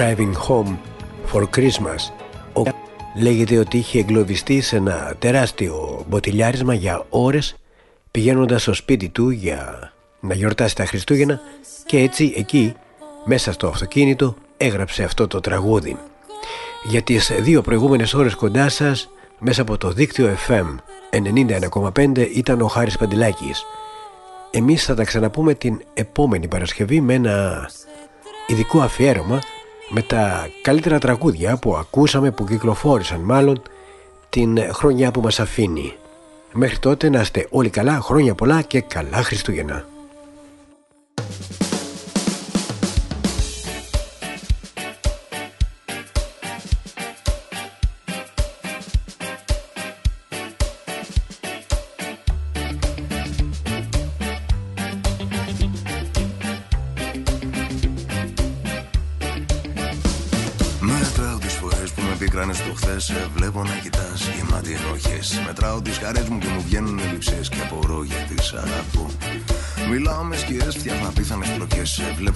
Driving Home for Christmas. Ο λέγεται ότι είχε εγκλωβιστεί σε ένα τεράστιο μποτιλιάρισμα για ώρες πηγαίνοντας στο σπίτι του για να γιορτάσει τα Χριστούγεννα και έτσι εκεί μέσα στο αυτοκίνητο έγραψε αυτό το τραγούδι. Για τις δύο προηγούμενες ώρες κοντά σας μέσα από το δίκτυο FM 91,5 ήταν ο Χάρης Παντελάκης. Εμείς θα τα ξαναπούμε την επόμενη Παρασκευή με ένα ειδικό αφιέρωμα με τα καλύτερα τραγούδια που ακούσαμε, που κυκλοφόρησαν μάλλον την χρονιά που μας αφήνει. Μέχρι τότε να είστε όλοι καλά, χρόνια πολλά και καλά Χριστούγεννα.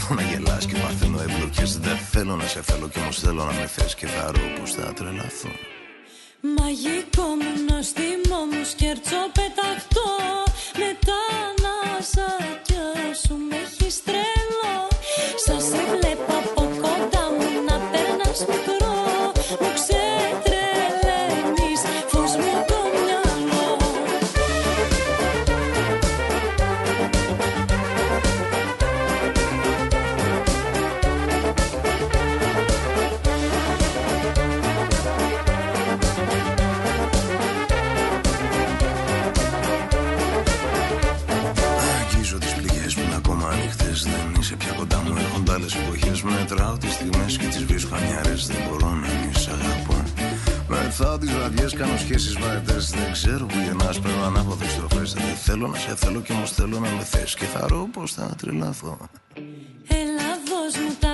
Πλοκές Σε βλέπω να γελάς και παθαίνω εμπλοκές. Δεν θέλω να σε θέλω κι όμως θέλω να με θες Και θα ρω πως θα τρελαθώ. Μαγικό μου νοστιμό μου σκέρτσο πεταχτό Μεθάω τις βραδιές, κάνω σχέσεις βαρετές. Δεν ξέρω που γεννάς, παίρνω ανάποδες στροφές. Δεν θέλω να σε θέλω κι όμως θέλω να με θες. Και θα ρω πως θα τρελαθώ. Έλα δώσ' μου τα φίλια σου μην